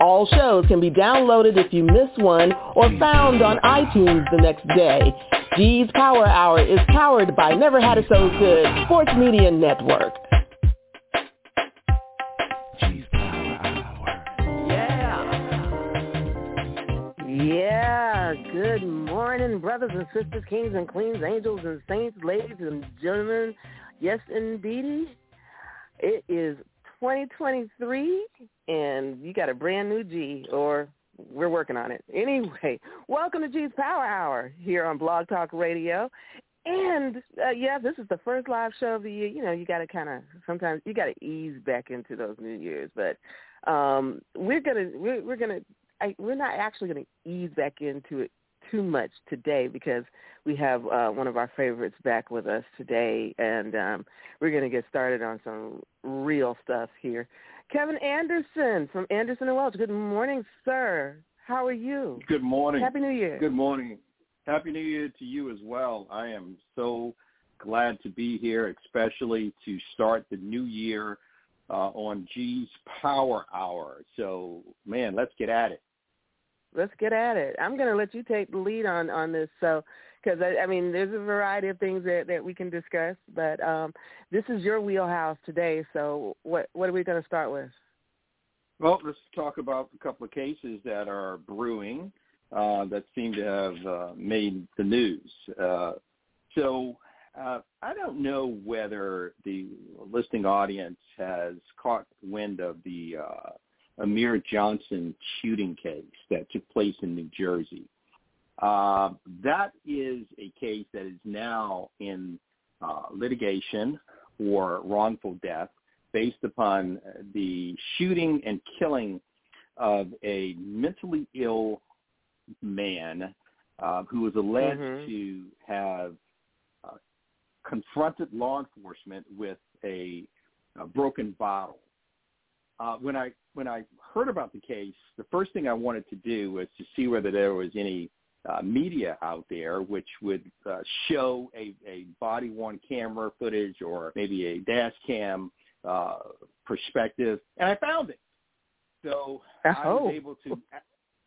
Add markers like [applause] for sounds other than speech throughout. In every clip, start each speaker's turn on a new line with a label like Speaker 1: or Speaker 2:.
Speaker 1: All shows can be downloaded if you miss one or found on iTunes the next day. G's Power Hour is powered by Never Had It So Good Sports Media Network.
Speaker 2: G's Power Hour.
Speaker 1: Yeah. Yeah. Good morning, brothers and sisters, kings and queens, angels and saints, ladies and gentlemen. Yes, indeedy. It is 2023, and you got a brand new G, or we're working on it. Anyway, welcome to G's Power Hour here on Blog Talk Radio. And uh, yeah, this is the first live show of the year. You know, you got to kind of sometimes you got to ease back into those New Years, but um, we're gonna we're, we're gonna we're not actually gonna ease back into it too much today because we have uh, one of our favorites back with us today, and um, we're gonna get started on some real stuff here. Kevin Anderson from Anderson and Welch. Good morning, sir. How are you?
Speaker 3: Good morning.
Speaker 1: Happy New Year.
Speaker 3: Good morning. Happy New Year to you as well. I am so glad to be here, especially to start the new year uh, on G's Power Hour. So, man, let's get at it.
Speaker 1: Let's get at it. I'm going to let you take the lead on on this. So, because I, I mean, there's a variety of things that that we can discuss, but um, this is your wheelhouse today. So, what what are we going to start with?
Speaker 3: Well, let's talk about a couple of cases that are brewing uh, that seem to have uh, made the news. Uh, so uh, I don't know whether the listening audience has caught wind of the uh, Amir Johnson shooting case that took place in New Jersey. Uh, that is a case that is now in uh, litigation for wrongful death based upon the shooting and killing of a mentally ill man uh, who was alleged
Speaker 1: Mhm.
Speaker 3: to have uh, confronted law enforcement with a, a broken bottle. Uh, when I when I heard about the case, the first thing I wanted to do was to see whether there was any uh, media out there which would uh, show a, a body worn camera footage or maybe a dash cam uh, perspective, and I found it. So I
Speaker 1: Oh.
Speaker 3: was able to.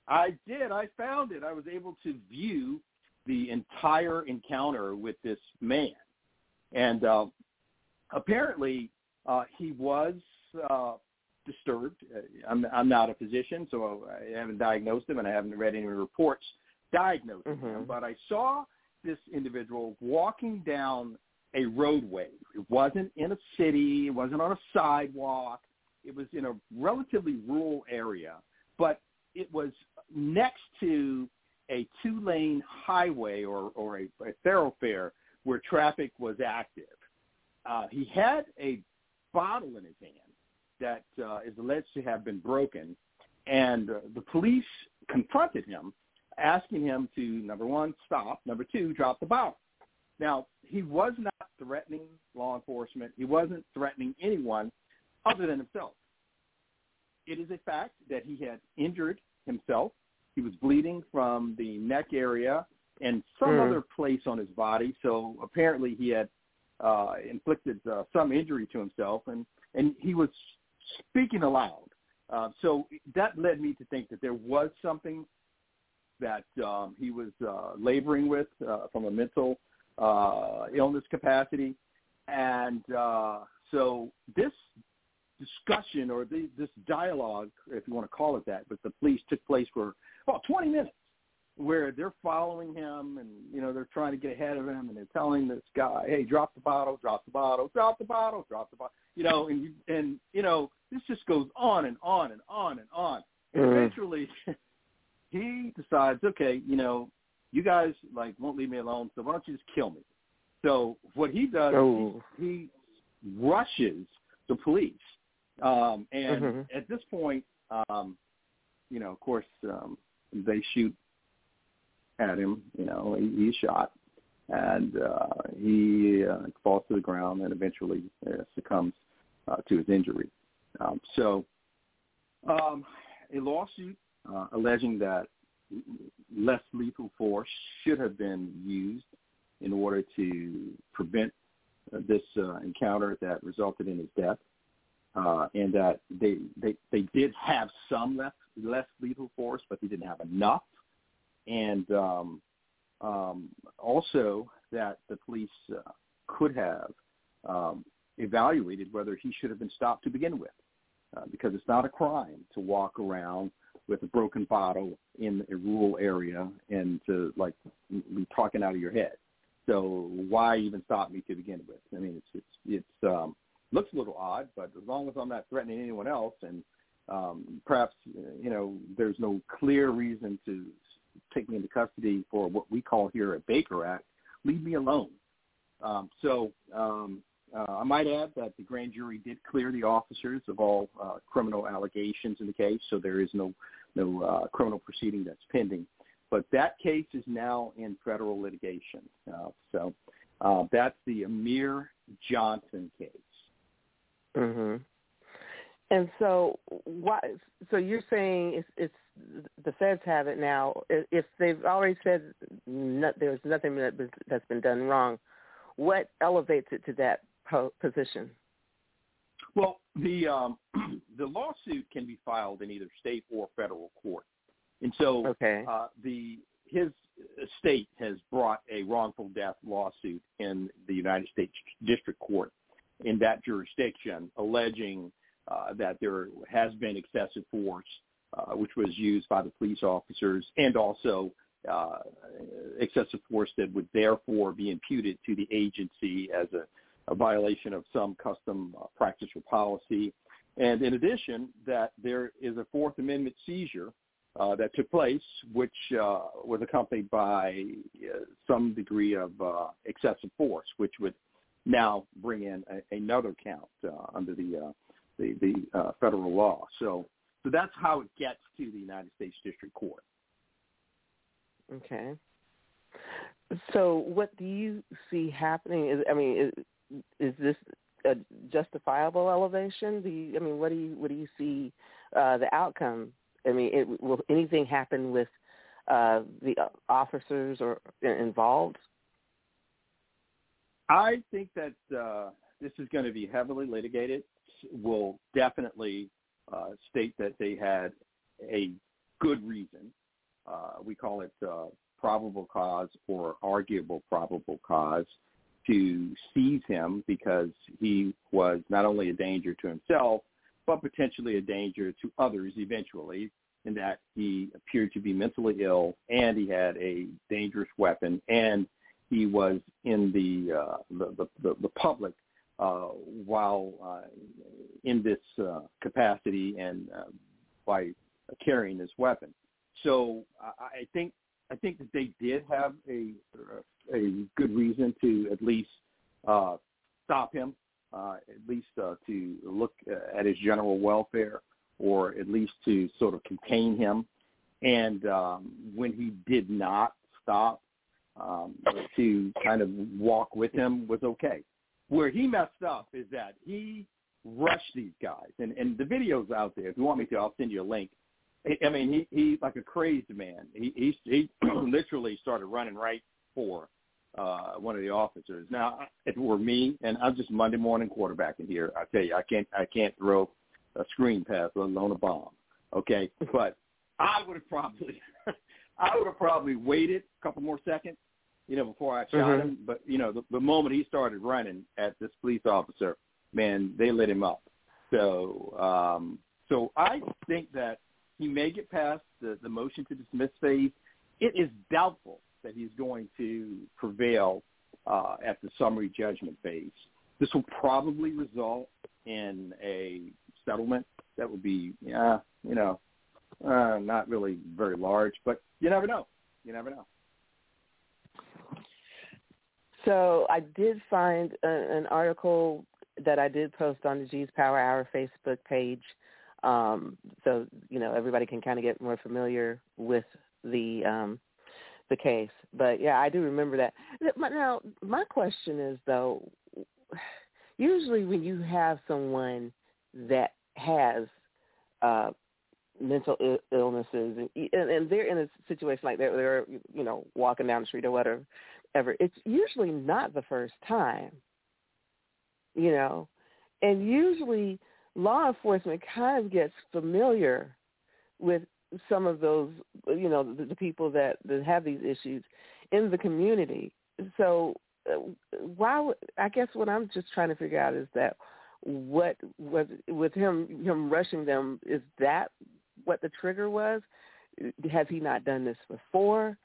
Speaker 3: I did. I found it. I was able to view the entire encounter with this man, and uh, apparently uh, he was uh, disturbed. Uh, I'm, I'm not a physician, so I haven't diagnosed him, and I haven't read any reports diagnosing him.
Speaker 1: Mhm.
Speaker 3: But I saw this individual walking down a roadway. It wasn't in a city. It wasn't on a sidewalk. It was in a relatively rural area, but it was next to a two-lane highway or, or a, a thoroughfare where traffic was active. Uh, he had a bottle in his hand that uh, is alleged to have been broken, and uh, the police confronted him, asking him to number one stop, number two drop the bottle. Now he was not threatening law enforcement. He wasn't threatening anyone other than himself. It is a fact that he had injured himself. He was bleeding from the neck area and some
Speaker 1: Mm.
Speaker 3: other place on his body. So apparently he had uh, inflicted uh, some injury to himself, and and he was speaking aloud. Uh, so that led me to think that there was something that um, he was uh, laboring with uh, from a mental uh, illness capacity, and uh, so this discussion or the, this dialogue, if you want to call it that, with the police took place for about 20 minutes, where they're following him and you know they're trying to get ahead of him and they're telling this guy, hey, drop the bottle, drop the bottle, drop the bottle, drop the bottle, you know, and you, and you know this just goes on and on and on and on. And
Speaker 1: Mhm.
Speaker 3: eventually, [laughs] he decides, okay, you know, you guys like won't leave me alone, so why don't you just kill me? So what he does,
Speaker 1: Oh.
Speaker 3: he, he rushes the police, um, and
Speaker 1: Mhm.
Speaker 3: at this point, um, you know, of course, um, they shoot at him. You know, he, he's shot, and uh, he uh, falls to the ground and eventually uh, succumbs uh, to his injury. Um, so, um, a lawsuit uh, alleging that less lethal force should have been used in order to prevent uh, this uh, encounter that resulted in his death, uh, and that they, they they did have some less less lethal force, but they didn't have enough, and um, um, also that the police uh, could have um, evaluated whether he should have been stopped to begin with, uh, because it's not a crime to walk around with a broken bottle in a rural area and to like be talking out of your head. So why even stop me to begin with? I mean, it's it's it's um, looks a little odd, but as long as I'm not threatening anyone else, and um, perhaps you know there's no clear reason to take me into custody for what we call here a Baker Act, leave me alone. Um, so um, uh, I might add that the grand jury did clear the officers of all uh, criminal allegations in the case, so there is no no uh, criminal proceeding that's pending. But that case is now in federal litigation. Uh, so uh, that's the Amir Johnson case.
Speaker 1: Mhm. And so, why? So you're saying it's, it's the feds have it now. If they've already said there's nothing that, that's been done wrong, what elevates it to that po- position?
Speaker 3: Well, the um, [clears throat] the lawsuit can be filed in either state or federal court, and so
Speaker 1: Okay.
Speaker 3: uh, the his state has brought a wrongful death lawsuit in the United States District Court in that jurisdiction, alleging uh, that there has been excessive force, uh, which was used by the police officers, and also uh, excessive force that would therefore be imputed to the agency as a, a violation of some custom uh, practice or policy. And in addition, that there is a Fourth Amendment seizure uh, that took place, which uh, was accompanied by uh, some degree of uh, excessive force, which would now bring in a, another count uh, under the uh, the, the federal law. So, so that's how it gets to the United States District Court.
Speaker 1: Okay. So, what do you see happening? Is I mean, is, is this a justifiable elevation? Do you, I mean, what do you what do you see uh, the outcome? I mean, it, will anything happen with uh, the officers or involved?
Speaker 3: I think that uh, this is going to be heavily litigated. Will definitely uh, state that they had a good reason. Uh, we call it uh, probable cause or arguable probable cause to seize him because he was not only a danger to himself, but potentially a danger to others eventually in that he appeared to be mentally ill and he had a dangerous weapon and he was in the uh, the, the, the public uh, while uh, in this uh, capacity and uh, by carrying this weapon. So I, I think I think that they did have a a good reason to at least uh, stop him, uh, at least uh, to look at his general welfare, or at least to sort of contain him. And um, when he did not stop, um, to kind of walk with him was okay. Where he messed up is that he rushed these guys, and and the video's out there. If you want me to, I'll send you a link. I mean, he he like a crazed man. He he, he [clears throat] literally started running right for uh, one of the officers. Now, if it were me, and I'm just Monday morning quarterbacking here, I tell you, I can't I can't throw a screen pass, let alone a bomb. Okay, [laughs] but I would have probably [laughs] I would have probably waited a couple more seconds, you know, before I shot
Speaker 1: Mhm.
Speaker 3: him. But you know, the, the moment he started running at this police officer, man, they lit him up. So, um, so I think that he may get past the, the motion to dismiss phase. It is doubtful that he's going to prevail uh, at the summary judgment phase. This will probably result in a settlement that would be, yeah, you know, uh, not really very large, but you never know. You never know.
Speaker 1: So I did find a, an article that I did post on the G's Power Hour Facebook page. Um, so you know everybody can kind of get more familiar with the um, the case. But yeah, I do remember that. Now my question is though, usually when you have someone that has uh, mental Ill- illnesses and, and they're in a situation like that, they're you know walking down the street or whatever, ever. It's usually not the first time, you know, and usually law enforcement kind of gets familiar with some of those, you know, the, the people that, that have these issues in the community. So uh, why? I guess what I'm just trying to figure out is that what was with him him rushing them is that what the trigger was? Has he not done this before?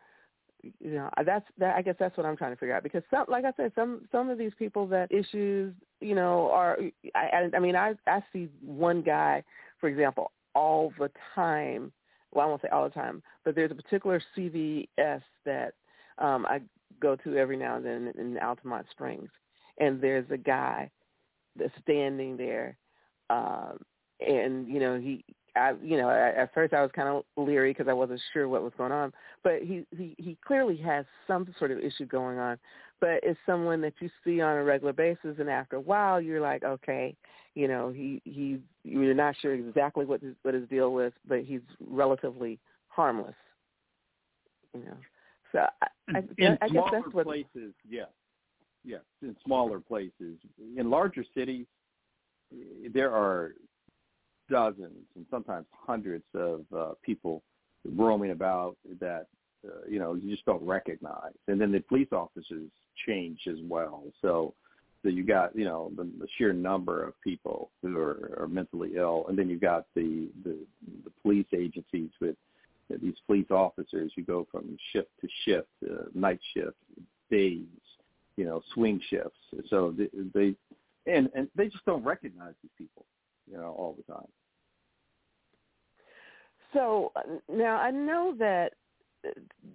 Speaker 1: You know, that's that. I guess that's what I'm trying to figure out because some, like I said, some some of these people that issues, you know, are. I, I mean, I I see one guy, for example, all the time. Well, I won't say all the time, but there's a particular CVS that um I go to every now and then in Altamonte Springs, and there's a guy that's standing there, um, and you know he I, you know, at first I was kind of leery because I wasn't sure what was going on. But he, he he clearly has some sort of issue going on. But it's someone that you see on a regular basis, and after a while, you're like, okay, you know, he he you're not sure exactly what his, what his deal was, but he's relatively harmless. You know, so I, I,
Speaker 3: in
Speaker 1: I guess
Speaker 3: smaller
Speaker 1: that's what.
Speaker 3: places, yes, yes, in smaller places. In larger cities, there are dozens and sometimes hundreds of uh, people roaming about that uh, you know you just don't recognize. And then the police officers change as well. So so you got you know the, the sheer number of people who are, are mentally ill, and then you got the, the the police agencies with these police officers who go from shift to shift, uh, night shift, days, you know, swing shifts. So they, they and and they just don't recognize these people, you know, all the time.
Speaker 1: So uh, now I know that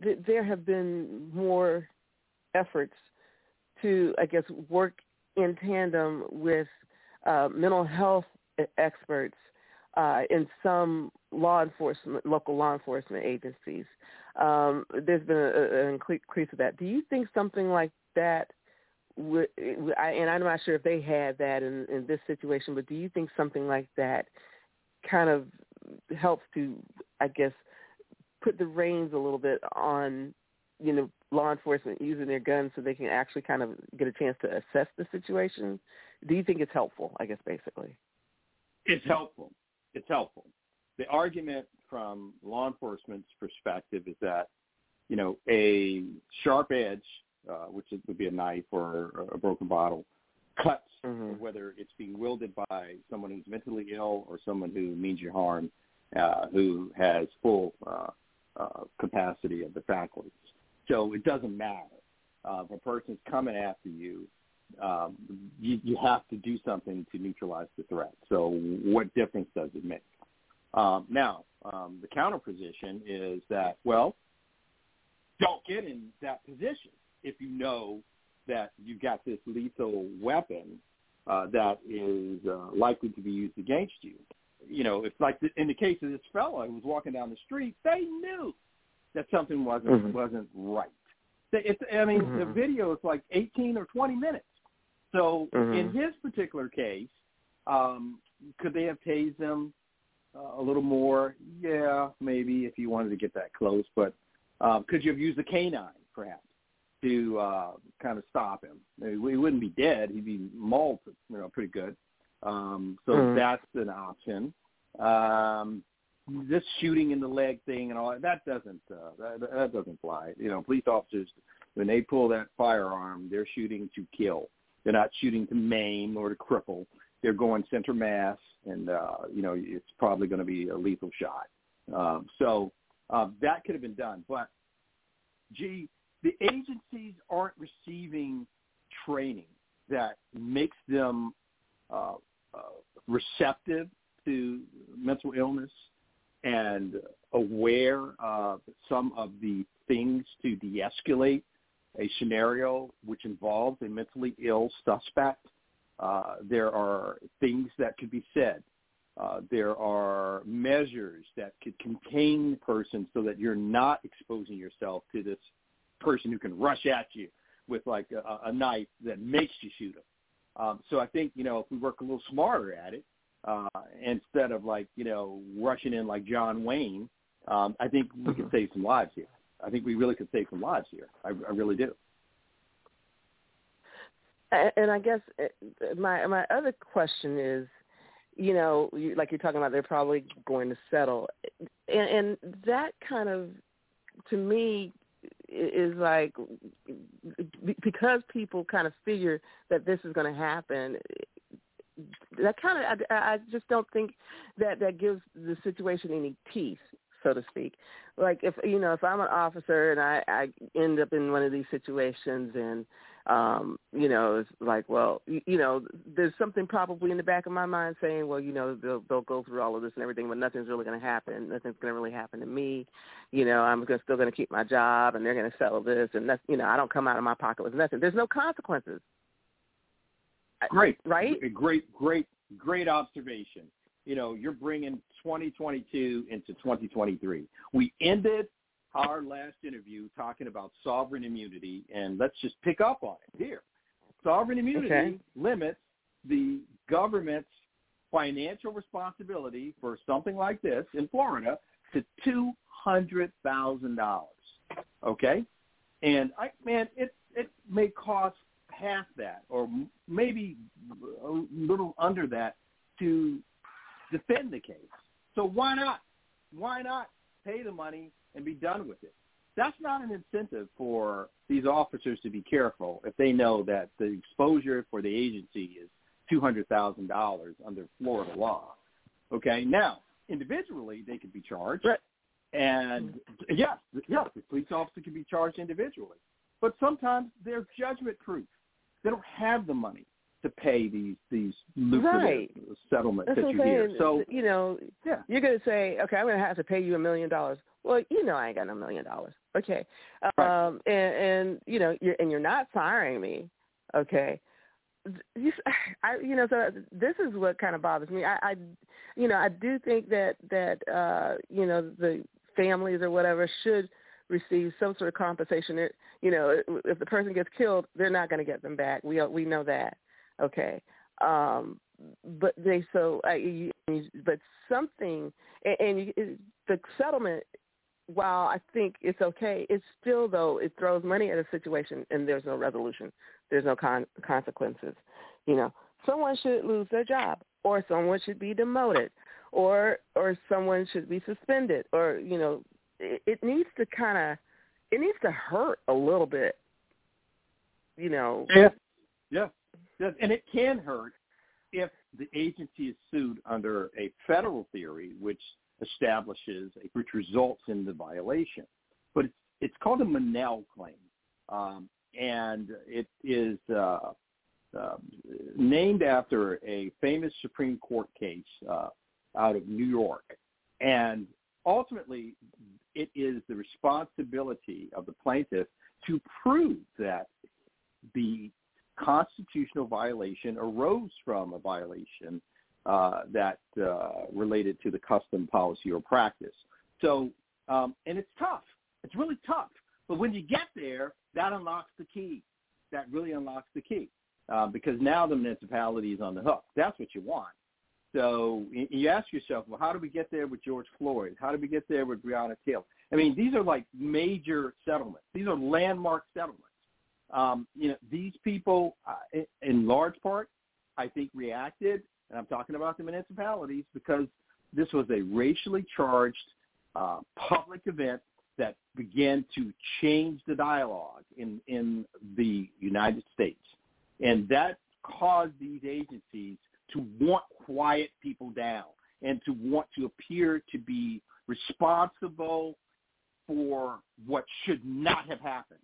Speaker 1: th- there have been more efforts to, I guess, work in tandem with uh, mental health experts uh, in some law enforcement, local law enforcement agencies. Um, there's been an increase of that. Do you think something like that and I'm not sure if they had that in, in this situation, but do you think something like that kind of helps to, I guess, put the reins a little bit on, you know, law enforcement using their guns so they can actually kind of get a chance to assess the situation? Do you think it's helpful? I guess basically,
Speaker 3: it's helpful. It's helpful. The argument from law enforcement's perspective is that, you know, a sharp edge, uh, which would be a knife or a broken bottle, cuts mm-hmm. whether it's being wielded by someone who's mentally ill or someone who means you harm, uh, who has full uh, uh, capacity of the faculties. So it doesn't matter. Uh, if a person's coming after you, um, you, you have to do something to neutralize the threat. So what difference does it make? Um, now, um, the counter position is that, well, don't get in that position if you know that you've got this lethal weapon uh, that is uh, likely to be used against you. You know, it's like the, in the case of this fellow who was walking down the street, they knew that something wasn't mm-hmm. wasn't right. It's, I mean, mm-hmm. the video is like 18 or 20 minutes. So mm-hmm. in his particular case, um, could they have tased him uh, a little more? Yeah, maybe if you wanted to get that close. But um, could you have used a canine, perhaps? to uh, kind of stop him. He wouldn't be dead; he'd be mauled, you know, pretty good. Um, so mm-hmm. that's an option. Um, this shooting in the leg thing and all that doesn't uh, that, that doesn't fly. You know, police officers when they pull that firearm, they're shooting to kill. They're not shooting to maim or to cripple. They're going center mass, and uh, you know it's probably going to be a lethal shot. Um, so uh, that could have been done, but gee, the agencies aren't receiving training that makes them uh, uh, receptive to mental illness and aware of some of the things to de-escalate a scenario which involves a mentally ill suspect. Uh, there are things that could be said. Uh, there are measures that could contain the person so that you're not exposing yourself to this person who can rush at you with like a, a knife that makes you shoot him. Um, so I think you know if we work a little smarter at it, uh, instead of like you know rushing in like John Wayne, um, I think we could save some lives here. I think we really could save some lives here. I, I really do.
Speaker 1: And I guess uh, my my other question is, you know, like you're talking about, they're probably going to settle, and, and that kind of, to me, is like because people kind of figure that this is going to happen. That kind of, I, I just don't think that that gives the situation any teeth so to speak. Like if you know, if I'm an officer and I, I end up in one of these situations and um, you know, it's like, well, you, you know, there's something probably in the back of my mind saying, well, you know, they'll they'll go through all of this and everything, but nothing's really going to happen. Nothing's going to really happen to me. You know, I'm gonna, still going to keep my job, and they're going to settle this, and that's, you know, I don't come out of my pocket with nothing. There's no consequences.
Speaker 3: Great,
Speaker 1: right?
Speaker 3: Great, great, great observation you know, you're bringing 2022 into 2023. We ended our last interview talking about sovereign immunity, and let's just pick up on it here. Sovereign immunity
Speaker 1: okay.
Speaker 3: limits the government's financial responsibility for something like this in Florida to two hundred thousand dollars. Okay, and I man, it it may cost half that, or maybe a little under that, to defend the case. So why not? Why not pay the money and be done with it? That's not an incentive for these officers to be careful if they know that the exposure for the agency is two hundred thousand dollars under Florida law. Okay, now individually they could be charged,
Speaker 1: right.
Speaker 3: and yes, yes, the police officer can be charged individually. But sometimes they're judgment proof. They don't have the money to pay these these lucrative
Speaker 1: right.
Speaker 3: settlements
Speaker 1: That's
Speaker 3: that you
Speaker 1: hear.
Speaker 3: So
Speaker 1: you know,
Speaker 3: yeah.
Speaker 1: you're going to say, okay, I'm going to have to pay you a million dollars. Well, you know, I ain't got no million dollars. Okay,
Speaker 3: right.
Speaker 1: um, and and you know, you're and you're not firing me. Okay, you, [sighs] I, you know, so this is what kind of bothers me. I, I, you know, I do think that that uh, you know the families or whatever should receive some sort of compensation. It, you know, if the person gets killed, they're not going to get them back. We we know that. Okay. Um, but they so uh, you, but something and, and you, the settlement while I think it's okay, it's still though it throws money at a situation and there's no resolution. There's no con- consequences. You know, someone should lose their job, or someone should be demoted, or or someone should be suspended, or you know, it, it needs to kind of it needs to hurt a little bit. You know.
Speaker 3: Yeah. Yeah and it can hurt if the agency is sued under a federal theory, which establishes, which results in the violation. But it's, it's called a Monell claim, um, and it is uh, uh, named after a famous Supreme Court case uh, out of New York. And ultimately, it is the responsibility of the plaintiff to prove that the constitutional violation arose from a violation uh, that uh, related to the custom, policy, or practice. So, um, and it's tough. It's really tough. But when you get there, that unlocks the key. That really unlocks the key uh, because now the municipality is on the hook. That's what you want. So you ask yourself, well, how do we get there with George Floyd? How do we get there with Breonna Taylor? I mean, these are like major settlements. These are landmark settlements. Um, you know, these people, uh, in large part, I think reacted, and I'm talking about the municipalities, because this was a racially charged uh, public event that began to change the dialogue in, in the United States. And that caused these agencies to want quiet people down and to want to appear to be responsible for what should not have happened.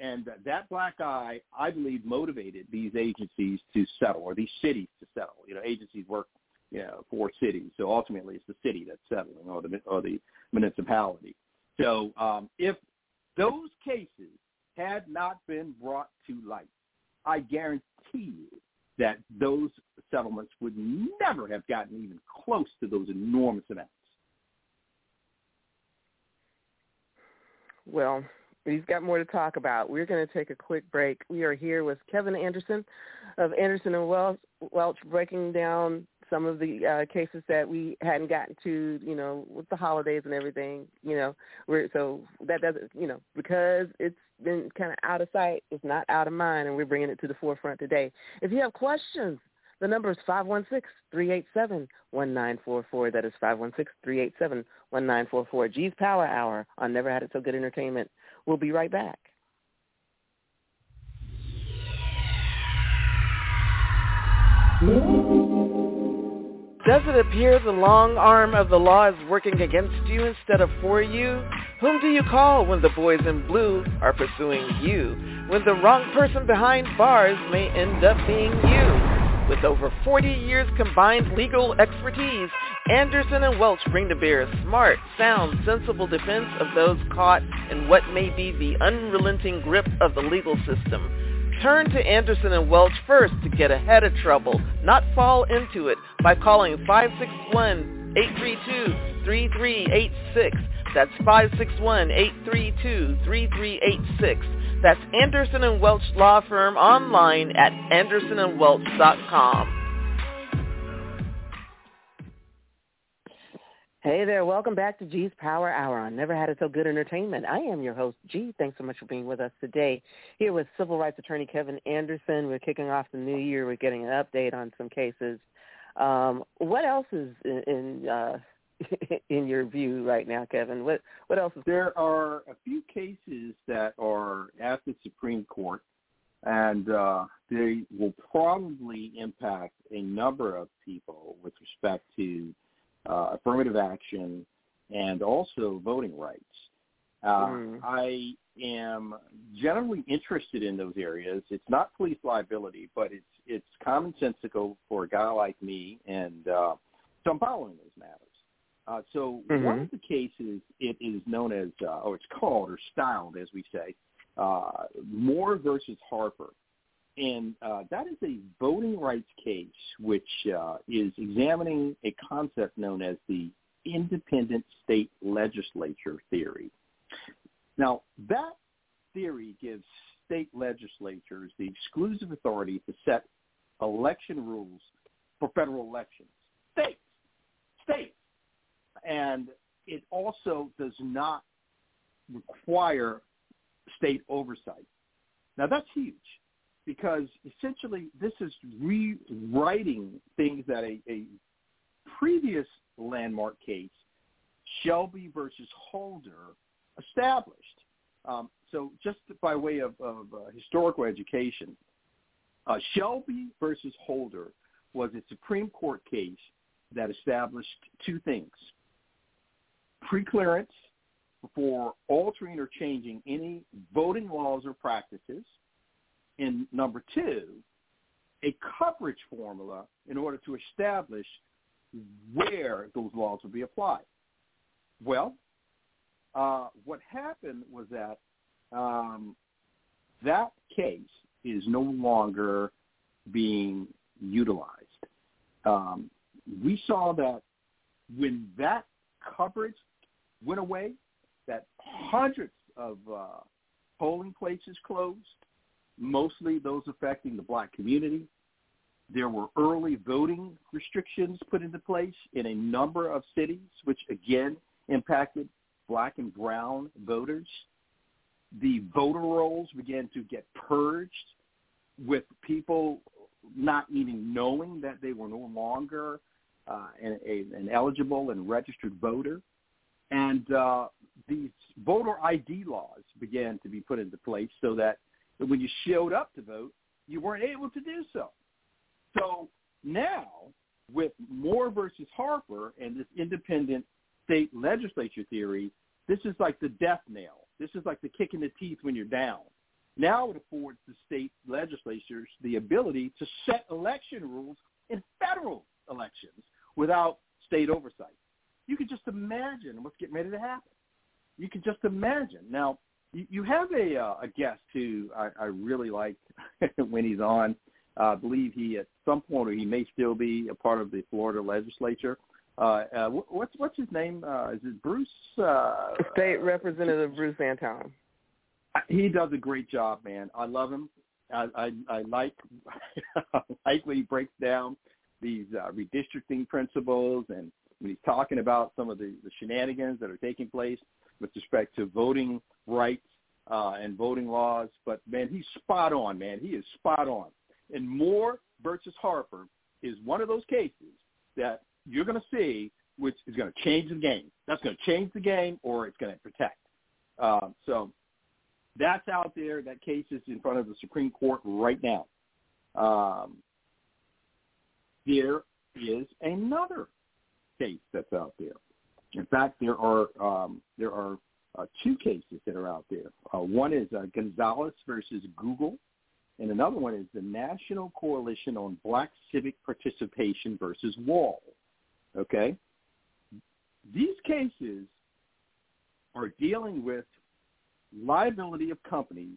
Speaker 3: And that black eye, I believe, motivated these agencies to settle, or these cities to settle. You know, agencies work, you know, for cities, so ultimately it's the city that's settling, or the or the municipality. So um, if those cases had not been brought to light, I guarantee you that those settlements would never have gotten even close to those enormous amounts.
Speaker 1: Well, he's got more to talk about. We're going to take a quick break. We are here with Kevin Anderson of Anderson and Welch, Welch breaking down some of the uh, cases that we hadn't gotten to, you know, with the holidays and everything, you know, we're so that doesn't, you know, because it's been kind of out of sight, it's not out of mind, and we're bringing it to the forefront today. If you have questions, the number is five one six three eight seven one nine four four. That is five one six three eight seven one nine four four. G's Power Hour on Never Had It So Good Entertainment. We'll be right back. Does it appear the long arm of the law is working against you instead of for you? Whom do you call when the boys in blue are pursuing you? When the wrong person behind bars may end up being you? With over 40 years combined legal expertise, Anderson and Welch bring to bear a smart, sound, sensible defense of those caught in what may be the unrelenting grip of the legal system. Turn to Anderson and Welch first to get ahead of trouble, not fall into it by calling 561-832-3386. That's 561-832-3386. That's Anderson and Welch Law Firm online at andersonandwelch.com. Hey there, welcome back to G's Power Hour on Never Had It So Good Entertainment. I am your host, G. Thanks so much for being with us today. Here with civil rights attorney Kevin Anderson. We're kicking off the new year. We're getting an update on some cases. Um, what else is in in, uh, [laughs] in your view right now, Kevin? What what else is
Speaker 3: There are a few cases that are at the Supreme Court, and uh, they will probably impact a number of people with respect to uh, affirmative action and also voting rights. Uh,
Speaker 1: Mm.
Speaker 3: I am generally interested in those areas. It's not police liability, but it's it's commonsensical for a guy like me, and uh, so I'm following those matters. Uh, so
Speaker 1: Mhm.
Speaker 3: one of the cases, it is known as, uh, or it's called or styled, as we say, uh, Moore versus Harper. And uh, that is a voting rights case which uh, is examining a concept known as the independent state legislature theory. Now, that theory gives state legislatures the exclusive authority to set election rules for federal elections. States. States. And it also does not require state oversight. Now, that's huge because essentially this is rewriting things that a, a previous landmark case, Shelby versus Holder, established. Um, so just by way of, of uh, historical education, uh, Shelby versus Holder was a Supreme Court case that established two things. Preclearance for altering or changing any voting laws or practices. And number two, a coverage formula in order to establish where those laws would be applied. Well, uh, what happened was that um, that case is no longer being utilized. Um, we saw that when that coverage went away, that hundreds of uh, polling places closed, mostly those affecting the black community. There were early voting restrictions put into place in a number of cities, which again impacted black and brown voters. The voter rolls began to get purged with people not even knowing that they were no longer uh, an, a, an eligible and registered voter. And uh, these voter ID laws began to be put into place so that when you showed up to vote, you weren't able to do so. So now, with Moore versus Harper and this independent state legislature theory, this is like the death nail. This is like the kick in the teeth when you're down. Now it affords the state legislatures the ability to set election rules in federal elections without state oversight. You can just imagine what's getting ready to happen. You can just imagine. Now, you, have a uh, a guest who I, I really like [laughs] when he's on. Uh, I believe he at some point or he may still be a part of the Florida legislature. Uh, uh, what's what's his name? Uh, is it Bruce? Uh,
Speaker 1: State Representative Bruce Antone.
Speaker 3: He does a great job, man. I love him. I I, I like [laughs] like when he breaks down these uh, redistricting principles and when he's talking about some of the, the shenanigans that are taking place with respect to voting rights uh, and voting laws. But man, he's spot on, man. He is spot on. And Moore versus Harper is one of those cases that you're going to see, which is going to change the game. That's going to change the game, or it's going to protect. Uh, so that's out there. That case is in front of the Supreme Court right now. Um, there is another case that's out there. In fact, there are um, there are uh, two cases that are out there. Uh, one is uh, Gonzalez versus Google, and another one is the National Coalition on Black Civic Participation versus Wohl. Okay, these cases are dealing with liability of companies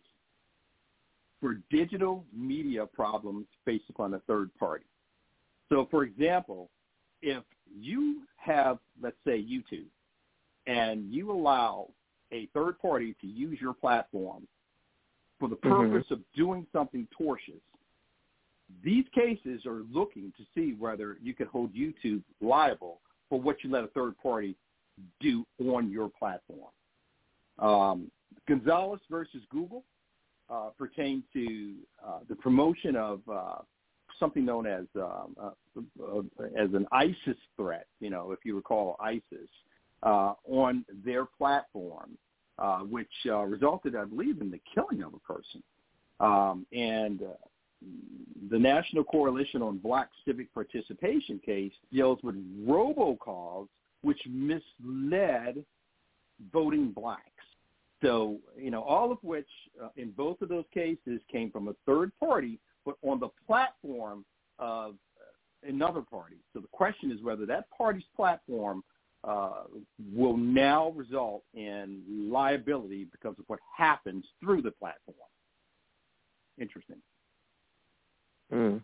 Speaker 3: for digital media problems based upon a third party. So, for example, if you have, let's say, YouTube, and you allow a third party to use your platform for the
Speaker 1: Mm-hmm.
Speaker 3: purpose of doing something tortious, these cases are looking to see whether you can hold YouTube liable for what you let a third party do on your platform. Um, Gonzalez versus Google uh, pertained to uh, the promotion of uh, something known as um, uh, uh, as an ISIS threat. You know, if you recall ISIS uh, on their platform, uh, which uh, resulted, I believe, in the killing of a person. Um, and uh, the National Coalition on Black Civic Participation case deals with robocalls which misled voting blacks. So, you know, all of which uh, in both of those cases came from a third party, but on the platform of uh, another party. So the question is whether that party's platform uh, will now result in liability because of what happens through the platform. Interesting.
Speaker 1: Mm.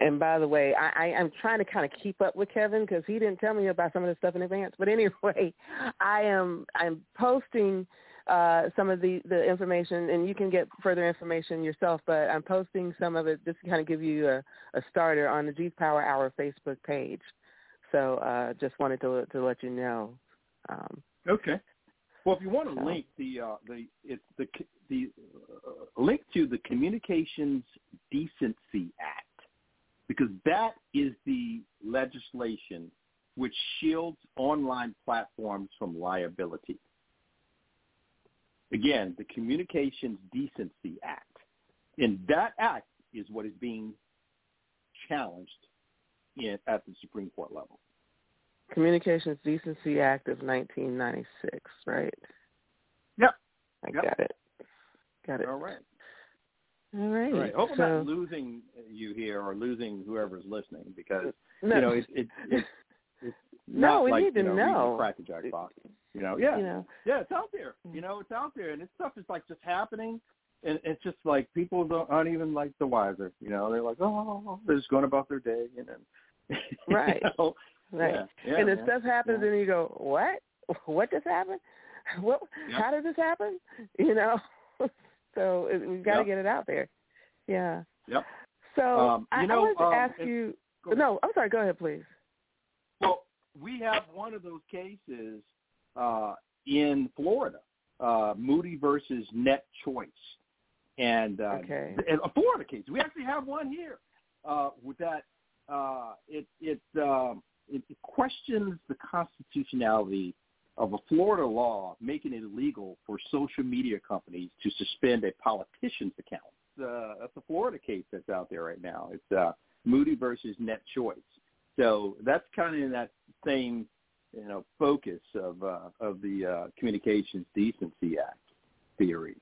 Speaker 1: And by the way, I, I I'm trying to kind of keep up with Kevin because he didn't tell me about some of this stuff in advance. But anyway, [laughs] I am I'm posting uh, some of the the information, and you can get further information yourself. But I'm posting some of it just to kind of give you a, a starter on the G Power Hour Facebook page. So uh, just wanted to to let you know. Um,
Speaker 3: Okay. Well, if you want to
Speaker 1: So-
Speaker 3: link the uh, the it's the the uh, link to the Communications Decency Act because that is the legislation which shields online platforms from liability. Again, the Communications Decency Act, and that act is what is being challenged in, at the Supreme Court level.
Speaker 1: Communications Decency Act of 1996, right?
Speaker 3: Yep.
Speaker 1: I
Speaker 3: Yep.
Speaker 1: got it. Got it.
Speaker 3: All right.
Speaker 1: All right.
Speaker 3: All right. Hope I'm not losing you here or losing whoever's listening because [laughs]
Speaker 1: no,
Speaker 3: you know it's it's it's, [laughs] it's
Speaker 1: No, we
Speaker 3: like
Speaker 1: need to
Speaker 3: you know,
Speaker 1: know.
Speaker 3: a Cracker Jack box. You know, yeah,
Speaker 1: you know,
Speaker 3: yeah, it's out there. Mm. You know, it's out there, and this stuff is like just happening, and it's just like people don't, aren't even like the wiser. You know, they're like, oh, they're just going about their day, and know. [laughs] [laughs]
Speaker 1: Right.
Speaker 3: you know?
Speaker 1: right.
Speaker 3: Yeah, yeah,
Speaker 1: and then stuff happens, and you go, "What? [laughs] What just happened? What?
Speaker 3: Yep.
Speaker 1: How did this happen?" You know. so it, we've got to
Speaker 3: Yep.
Speaker 1: get it out there. Yeah.
Speaker 3: Yep.
Speaker 1: So
Speaker 3: Um,
Speaker 1: I,
Speaker 3: know,
Speaker 1: I wanted to
Speaker 3: um,
Speaker 1: ask you. No, I'm sorry. Go ahead, please.
Speaker 3: Well, we have one of those cases uh, in Florida, uh, Moody versus Net Choice, and uh,
Speaker 1: Okay.
Speaker 3: and a Florida case. We actually have one here uh, with that. Uh, it it, um, it questions the constitutionality of a Florida law making it illegal for social media companies to suspend a politician's account. Uh, that's a Florida case that's out there right now. It's uh, Moody versus Net Choice. So that's kind of in that same, you know, focus of uh, of the uh, Communications Decency Act theory.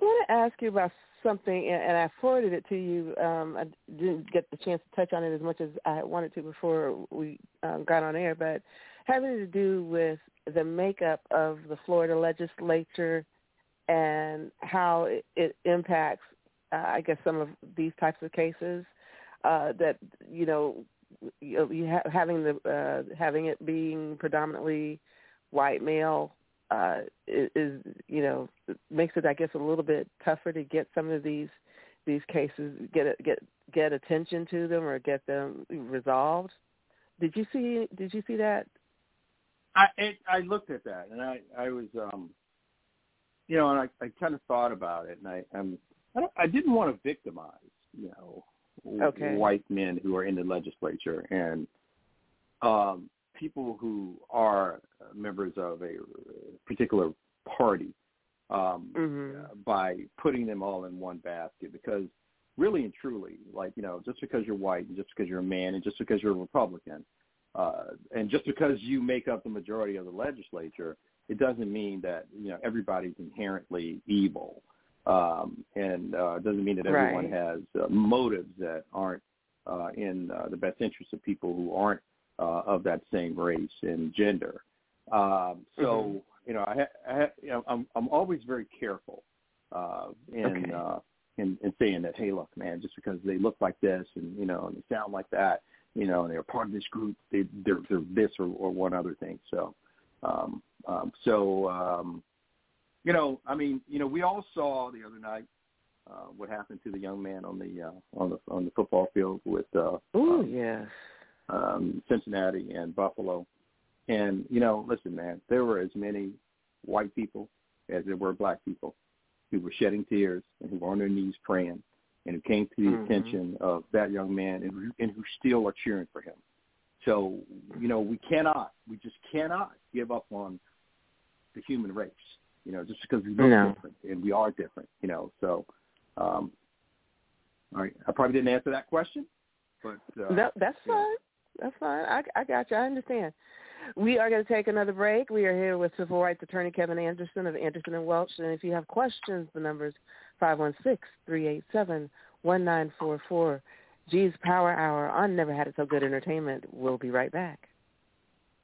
Speaker 1: I want to ask you about something, and I forwarded it to you. Um, I didn't get the chance to touch on it as much as I wanted to before we um, got on air. But having to do with the makeup of the Florida legislature and how it, it impacts, uh, I guess, some of these types of cases. Uh, that you know, you, you ha- having the uh, having it being predominantly white male uh, is, you know makes it I guess a little bit tougher to get some of these these cases get get get attention to them or get them resolved. Did you see Did you see that?
Speaker 3: I it, I looked at that and I I was um you know and I I kind of thought about it and I I'm I, don't, I didn't want to victimize you know
Speaker 1: okay.
Speaker 3: white men who are in the legislature and um people who are members of a particular party um
Speaker 1: mm-hmm.
Speaker 3: by putting them all in one basket because really and truly like you know just because you're white and just because you're a man and just because you're a republican uh, and just because you make up the majority of the legislature, it doesn't mean that you know everybody's inherently evil, um, and uh, doesn't mean that everyone
Speaker 1: right.
Speaker 3: has uh, motives that aren't uh, in uh, the best interest of people who aren't uh, of that same race and gender. Um, so
Speaker 1: mm-hmm.
Speaker 3: you know, I, ha- I ha- you know, I'm I'm always very careful uh, in.
Speaker 1: Okay.
Speaker 3: Uh, in, in saying that, hey, look, man, just because they look like this and you know and they sound like that, you know, and they're part of this group, they, they're, they're this or, or one other thing. So, um, um, so, um, you know, I mean, you know, we all saw the other night uh, what happened to the young man on the uh, on the on the football field with uh,
Speaker 1: oh yes,
Speaker 3: um, Cincinnati and Buffalo. And you know, listen, man, there were as many white people as there were black people who were shedding tears and who were on their knees praying and who came to the
Speaker 1: mm-hmm.
Speaker 3: attention of that young man and, who- and who still are cheering for him. So, you know, we cannot, we just cannot give up on the human race, you know, just because we look
Speaker 1: No.
Speaker 3: different and we are different, you know. So, um, all right, I probably didn't answer that question, but uh,
Speaker 1: that's fine. That's fine. I, I got you. I understand. We are going to take another break. We are here with civil rights attorney Kevin Anderson of Anderson and Welch. And if you have questions, the number is five one six three eight seven one nine four four. G's Power Hour on Never Had It So Good Entertainment. We'll be right back.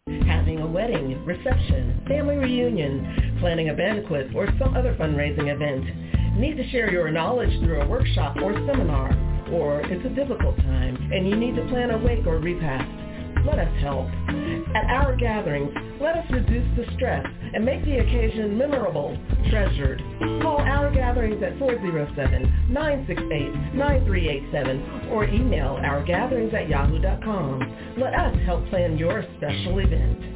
Speaker 4: Having a wedding, reception, family reunion, planning a banquet, or some other fundraising event. Need to share your knowledge through a workshop or seminar, or it's a difficult time and you need to plan a wake or repast. Let us help. At our gatherings, let us reduce the stress and make the occasion memorable, treasured. Call our gatherings at 407-968-9387 or email ourgatherings at yahoo.com. Let us help plan your special event.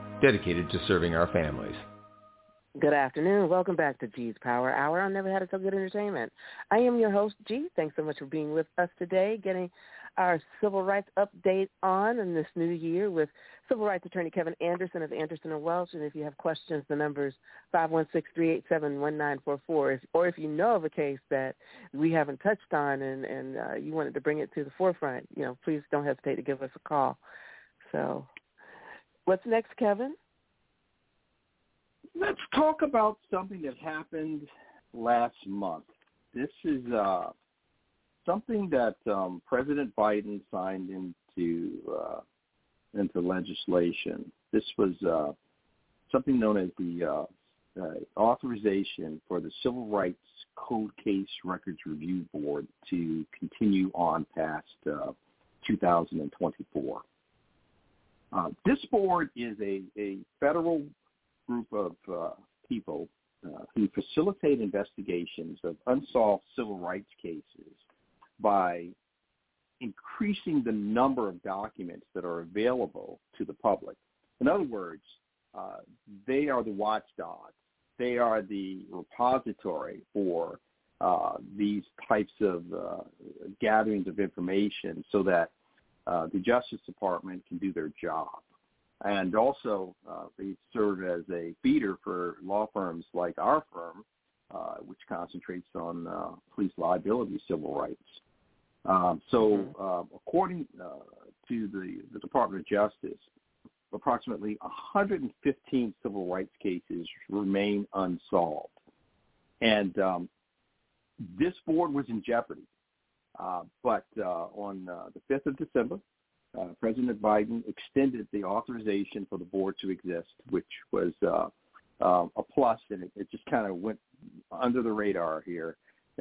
Speaker 5: dedicated to serving our families.
Speaker 1: Good afternoon. Welcome back to G's Power Hour. I never had it so good entertainment. I am your host, G. Thanks so much for being with us today, getting our civil rights update on in this new year with civil rights attorney Kevin Anderson of Anderson and Welch. And if you have questions, the number is 516-387-1944. If, or if you know of a case that we haven't touched on and, and uh, you wanted to bring it to the forefront, you know, please don't hesitate to give us a call. So what's next, Kevin?
Speaker 3: let's talk about something that happened last month. This is uh, something that um, President Biden signed into uh, into legislation. This was uh, something known as the uh, uh, authorization for the Civil Rights Cold Case Records Review Board to continue on past uh, 2024. Uh, this board is a, a federal group of uh, people uh, who facilitate investigations of unsolved civil rights cases by increasing the number of documents that are available to the public. In other words, uh, they are the watchdogs. They are the repository for uh, these types of uh, gatherings of information so that uh, the Justice Department can do their job. and also uh, they serve as a feeder for law firms like our firm, uh, which concentrates on uh, police liability civil rights. Um, so,
Speaker 1: Mm-hmm.
Speaker 3: uh, according uh, to the, the Department of Justice, approximately 115 civil rights cases remain unsolved. And um, this board was in jeopardy. Uh, but uh, on uh, the 5th of December, President Biden extended the authorization for the board to exist, which was a plus, and it, it just kind of went under the radar here.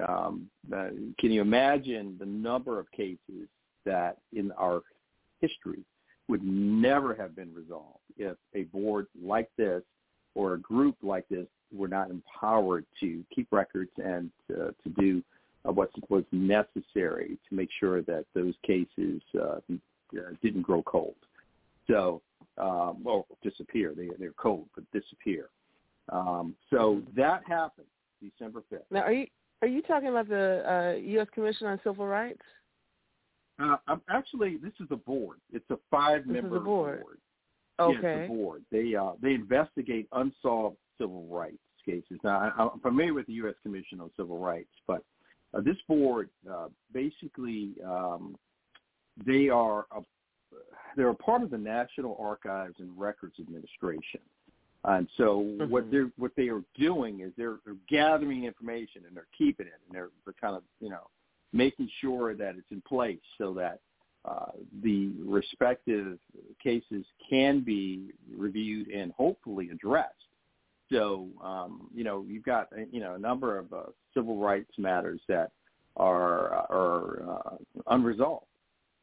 Speaker 3: Um, can you imagine the number of cases that in our history would never have been resolved if a board like this or a group like this were not empowered to keep records and to do uh, what was necessary to make sure that those cases uh, uh, didn't grow cold. So, um, well, disappear. They, they're cold, but disappear. Um, so that happened December 5th.
Speaker 1: Now, are you are you talking about the uh, U.S. Commission on Civil Rights?
Speaker 3: Uh, I'm actually, this is a board. It's a five-member
Speaker 1: a board.
Speaker 3: board.
Speaker 1: Okay.
Speaker 3: Yeah, it's a board. They uh, they investigate unsolved civil rights cases. Now, I, I'm familiar with the U.S. Commission on Civil Rights, but uh, this board uh, basically um, they are a, they're a part of the National Archives and Records Administration. And so what
Speaker 1: Mhm.
Speaker 3: they're what they are doing is they're, they're gathering information and they're keeping it and they're, they're kind of you know making sure that it's in place so that uh, the respective cases can be reviewed and hopefully addressed. So um, you know you've got uh, you know a number of uh, civil rights matters that are are uh, unresolved,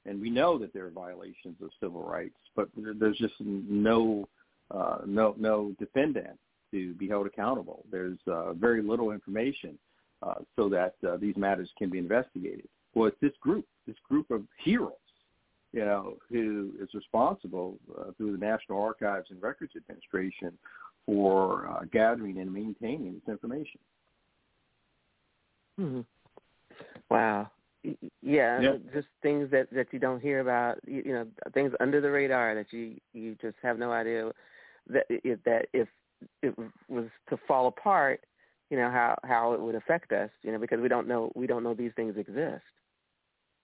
Speaker 3: and we know that there are violations of civil rights, but there's just no uh, no no defendant to be held accountable. There's uh, very little information uh, so that uh, these matters can be investigated. Well, it's this group, this group of heroes, you know, who is responsible uh, through the National Archives and Records Administration for uh, gathering and maintaining this information.
Speaker 1: hmm Wow. Yeah,
Speaker 3: Yeah.
Speaker 1: just things that that you don't hear about. You, you know, things under the radar that you you just have no idea that if that if it was to fall apart, you know how how it would affect us. You know, because we don't know we don't know these things exist.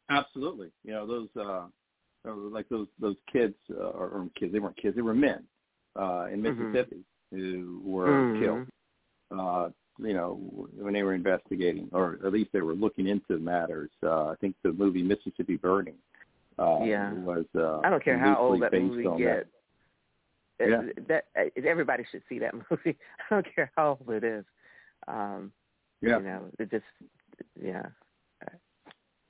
Speaker 3: Absolutely, you know those uh, like those those kids uh, or, or kids. They weren't kids; they were men uh, in
Speaker 1: Mhm.
Speaker 3: Mississippi who were
Speaker 1: Mhm.
Speaker 3: killed. Uh, you know, when they were investigating, or at least they were looking into matters. Uh, I think the movie Mississippi Burning uh,
Speaker 1: Yeah.
Speaker 3: was. Uh,
Speaker 1: I don't care how old that movie gets.
Speaker 3: That. Yeah.
Speaker 1: That everybody should see that [laughs] movie. I don't care how old it is. Um,
Speaker 3: Yeah,
Speaker 1: You know, it just yeah.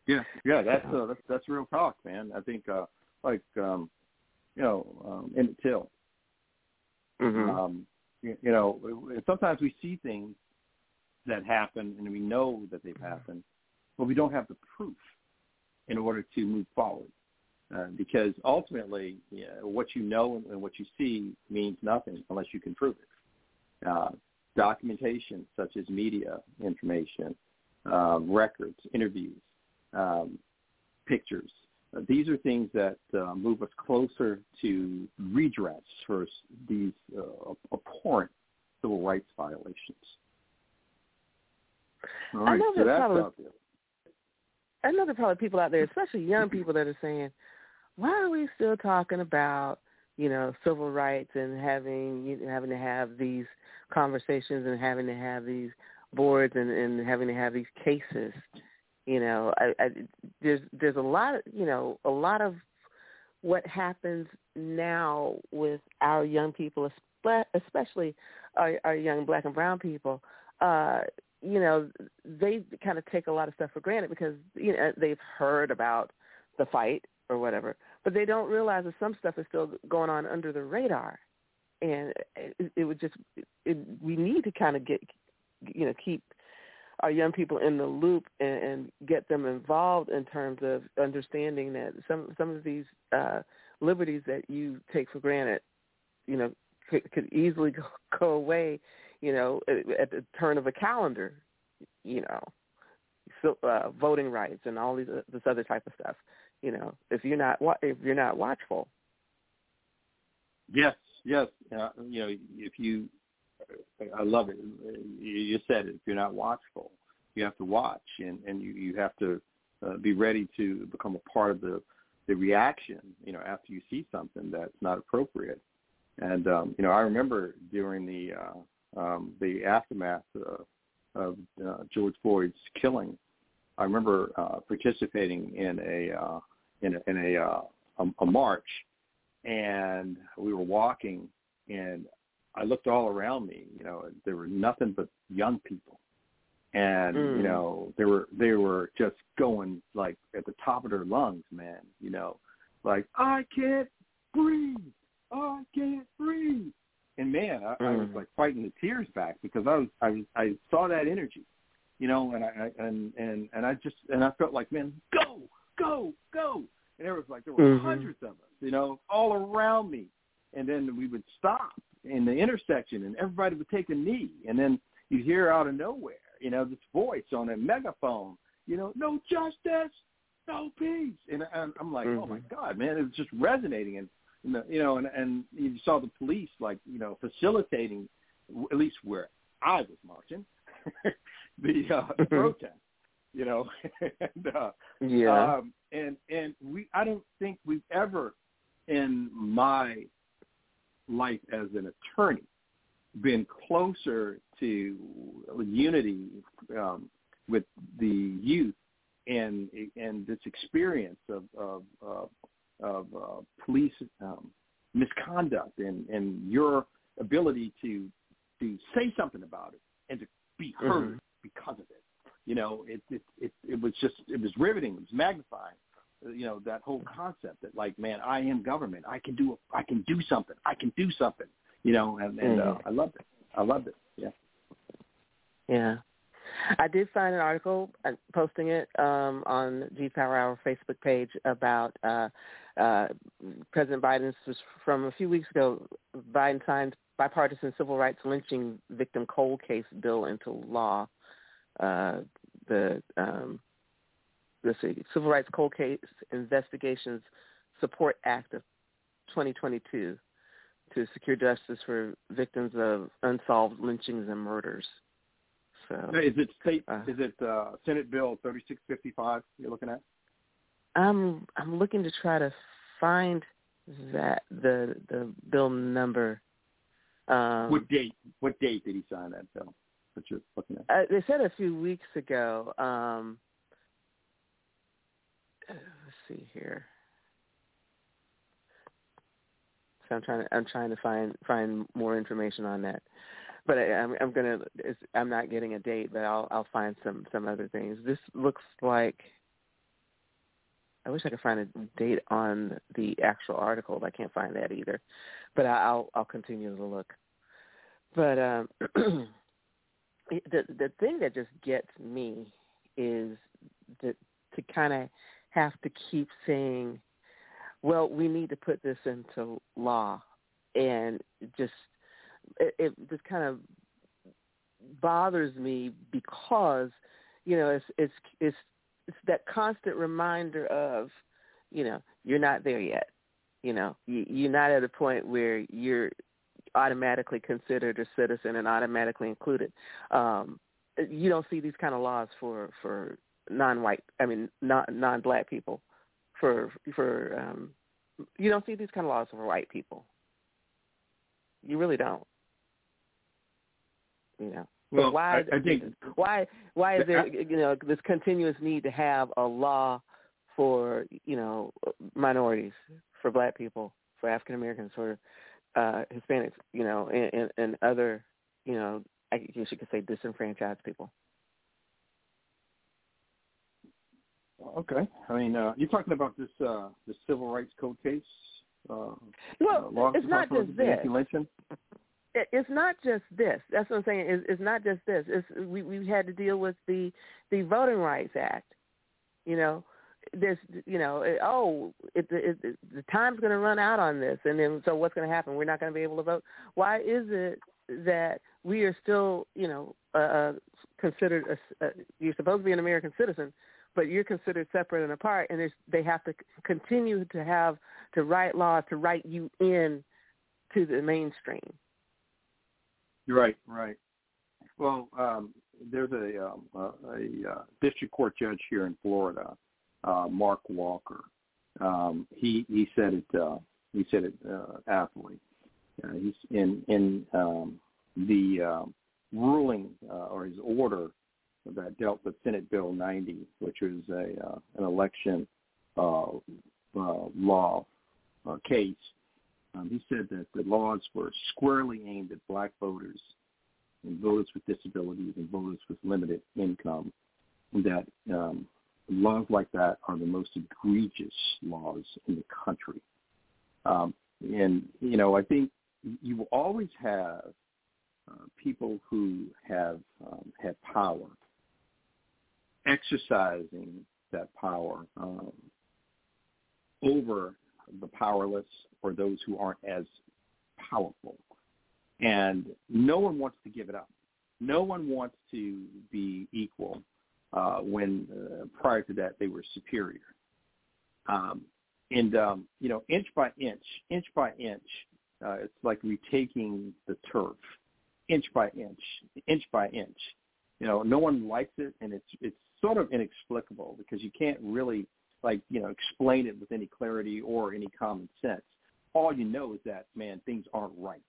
Speaker 3: yeah, yeah. That's uh, that's that's real talk, man. I think uh, like um, you know, um, Emmett Till.
Speaker 1: hmm
Speaker 3: Um, you, you know, sometimes we see things that happen and we know that they've happened, but we don't have the proof in order to move forward. Uh, because ultimately, yeah, what you know and, and what you see means nothing unless you can prove it. Uh, documentation such as media information, um, records, interviews, um, pictures. Uh, these are things that uh, move us closer to redress for these uh, abhorrent civil rights violations. All
Speaker 1: I know
Speaker 3: so
Speaker 1: there's
Speaker 3: that's
Speaker 1: probably-
Speaker 3: out there.
Speaker 1: I know there are probably people out there, especially young people, that are saying, "Why are we still talking about, you know, civil rights and having you know, having to have these conversations and having to have these boards and, and having to have these cases?" You know, I, I, there's there's a lot of you know a lot of what happens now with our young people, especially our, our young black and brown people. Uh, you know, they kind of take a lot of stuff for granted because you know they've heard about the fight or whatever, but they don't realize that some stuff is still going on under the radar, and it, it would just it, we need to kind of get you know keep our young people in the loop and, and get them involved in terms of understanding that some some of these uh, liberties that you take for granted, you know, could, could easily go, [laughs] go away you know, at, at the turn of a calendar, you know, so, uh, voting rights and all these, uh, this other type of stuff. You know, if you're not if you're not watchful.
Speaker 3: Yes, yes. Uh, you know, if you, I love it. You said it. If you're not watchful, you have to watch, and and you you have to uh, be ready to become a part of the the reaction. You know, after you see something that's not appropriate. And um, you know, I remember during the uh, um, the aftermath uh, of uh, George Floyd's killing, I remember uh, participating in a uh, in a, in a, uh, a a march, and we were walking, and I looked all around me. You know, and there were nothing but young people, and
Speaker 1: Mm.
Speaker 3: you know they were they were just going like at the top of their lungs, man. You know, like I can't breathe, I can't breathe, and man, I, I was
Speaker 1: Mm.
Speaker 3: like fighting the tears back because I was I was I saw that energy, you know, and I, and and and I just and I felt like man, go go go, and there was like there were
Speaker 1: Mhm.
Speaker 3: hundreds of us, you know, all around me, and then we would stop in the intersection, and everybody would take a knee, and then you'd hear out of nowhere, you know, this voice on a megaphone, you know, no justice, no peace, and, and I'm like, oh my
Speaker 1: Mhm.
Speaker 3: god, man, it was just resonating, and you know, you know, and and you saw the police like you know facilitating, at least where I was marching, [laughs] the uh, the
Speaker 1: Mhm.
Speaker 3: protest, you know, [laughs] and uh,
Speaker 1: Yeah.
Speaker 3: um, and and we I don't think we've ever in my life as an attorney been closer to unity um, with the youth and and this experience of of of, of uh, police um, misconduct and and your ability to to say something about it and to be heard
Speaker 1: Mhm.
Speaker 3: because of it. You know, it it it, it was just it was riveting. It was magnifying. You know that whole concept that like, man, I am government. I can do I can do something. I can do something. You know, and and uh,
Speaker 1: Mhm.
Speaker 3: I loved it. I loved it. Yeah.
Speaker 1: Yeah. I did find an article uh, posting it um, on G Power Hour Facebook page about uh, uh, President Biden's was from a few weeks ago. Biden signed bipartisan civil rights lynching victim cold case bill into law. Uh, the um, let's see, Civil Rights Cold Case Investigations Support Act of 2022 to secure justice for victims of unsolved lynchings and murders. So
Speaker 3: Is it state?
Speaker 1: Uh,
Speaker 3: is it uh, Senate Bill thirty six fifty five? You're looking at?
Speaker 1: I'm I'm looking to try to find that the the bill number. Um,
Speaker 3: what date? What date did he sign that bill? That you're looking at?
Speaker 1: uh, they said a few weeks ago. Um, let's see here. So I'm trying to I'm trying to find find more information on that. But I, I'm I'm gonna it's, I'm not getting a date, but I'll I'll find some some other things. This looks like I wish I could find a date on the actual article, but I can't find that either. But I- I'll I'll continue to look. But um, [clears throat] the the thing that just gets me is that to kind of have to keep saying, "Well, we need to put this into law," and just it, it just kind of bothers me because you know it's it's it's it's that constant reminder of you know you're not there yet. You know you, you're not at a point where you're automatically considered a citizen and automatically included. Um you don't see these kind of laws for for non-white i mean non non-black people for for um you don't see these kind of laws for white people. You really don't. You know?
Speaker 3: Well,
Speaker 1: why
Speaker 3: I, I think
Speaker 1: why why is there you know this continuous need to have a law for you know minorities for black people for african americans for uh hispanics you know and, and and other you know i guess you could say disenfranchised people
Speaker 3: okay. I mean, uh, you're talking about this uh, this civil rights cold case. Uh,
Speaker 1: well
Speaker 3: uh,
Speaker 1: it's not just this it, it's not just this. That's what I'm saying. It's, it's not just this. It's we we've had to deal with the the Voting Rights Act. You know, there's you know it, oh it, it, it, the time's going to run out on this, and then so what's going to happen? We're not going to be able to vote. Why is it that we are still you know uh, uh, considered a, uh, you're supposed to be an American citizen, but you're considered separate and apart, and they have to continue to have to write laws to write you in to the mainstream.
Speaker 3: Right, right. Well, um, there's a, um, a, a uh, district court judge here in Florida, uh, Mark Walker. Um, he he said it. Uh, he said it uh, aptly. Uh, he's in in um, the uh, ruling uh, or his order that dealt with Senate Bill 90, which was a uh, an election uh, uh, law uh, case. Um, he said that the laws were squarely aimed at black voters and voters with disabilities and voters with limited income. That um, laws like that are the most egregious laws in the country. Um, and you know, I think you will always have uh, people who have um, had power exercising that power um, over the powerless or those who aren't as powerful. And no one wants to give it up. No one wants to be equal uh, when uh, prior to that they were superior. Um, and, um, you know, inch by inch, inch by inch, uh, it's like retaking the turf, inch by inch, inch by inch. You know, no one likes it, and it's it's sort of inexplicable because you can't really like you know explain it with any clarity or any common sense. All you know is that man, things aren't right,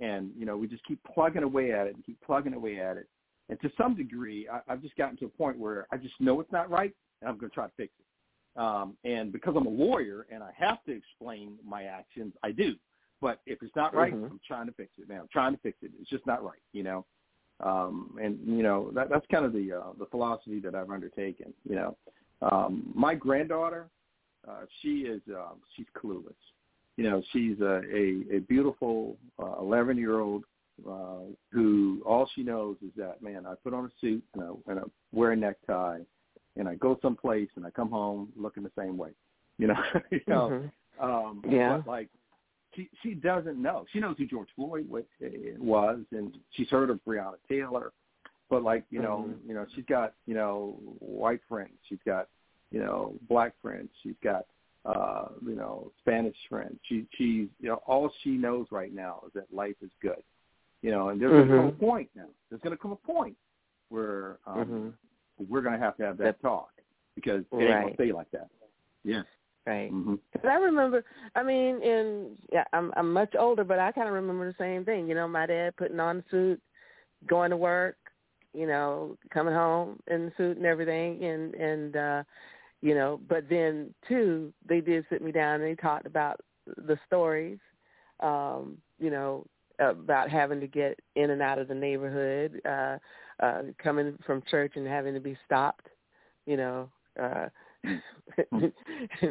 Speaker 3: and you know we just keep plugging away at it and keep plugging away at it. And to some degree, I, I've just gotten to a point where I just know it's not right, and I'm going to try to fix it. Um, and because I'm a lawyer and I have to explain my actions, I do. But if it's not right, mm-hmm. I'm trying to fix it, man. I'm trying to fix it. It's just not right, you know. Um, and you know that that's kind of the uh, the philosophy that I've undertaken. You know, um, my granddaughter, uh, she is uh, she's clueless. You know, she's a a, a beautiful eleven uh, year old uh, who all she knows is that man, I put on a suit and I, and I wear a necktie, and I go someplace and I come home looking the same way. You know, [laughs] you know. Mm-hmm. Um,
Speaker 1: yeah.
Speaker 3: But like she she doesn't know. She knows who George Floyd was, and she's heard of Breonna Taylor, but like you know, mm-hmm. you know, she's got you know white friends, she's got you know black friends, she's got uh, you know Spanish friends. She she's you know all she knows right now is that life is good, you know, and there's mm-hmm. going to come a point now. There's going to come a point where um, mm-hmm. we're going to have to have that talk because it ain't going to stay like that. Yes.
Speaker 1: Right.
Speaker 3: Mm-hmm.
Speaker 1: I remember, I mean, and yeah, I'm I'm much older, but I kind of remember the same thing. You know, my dad putting on a suit, going to work, you know, coming home in the suit and everything, and and uh, you know, but then too, they did sit me down and they talked about the stories, um, you know, about having to get in and out of the neighborhood, uh, uh, coming from church and having to be stopped, you know. Uh, [laughs] with,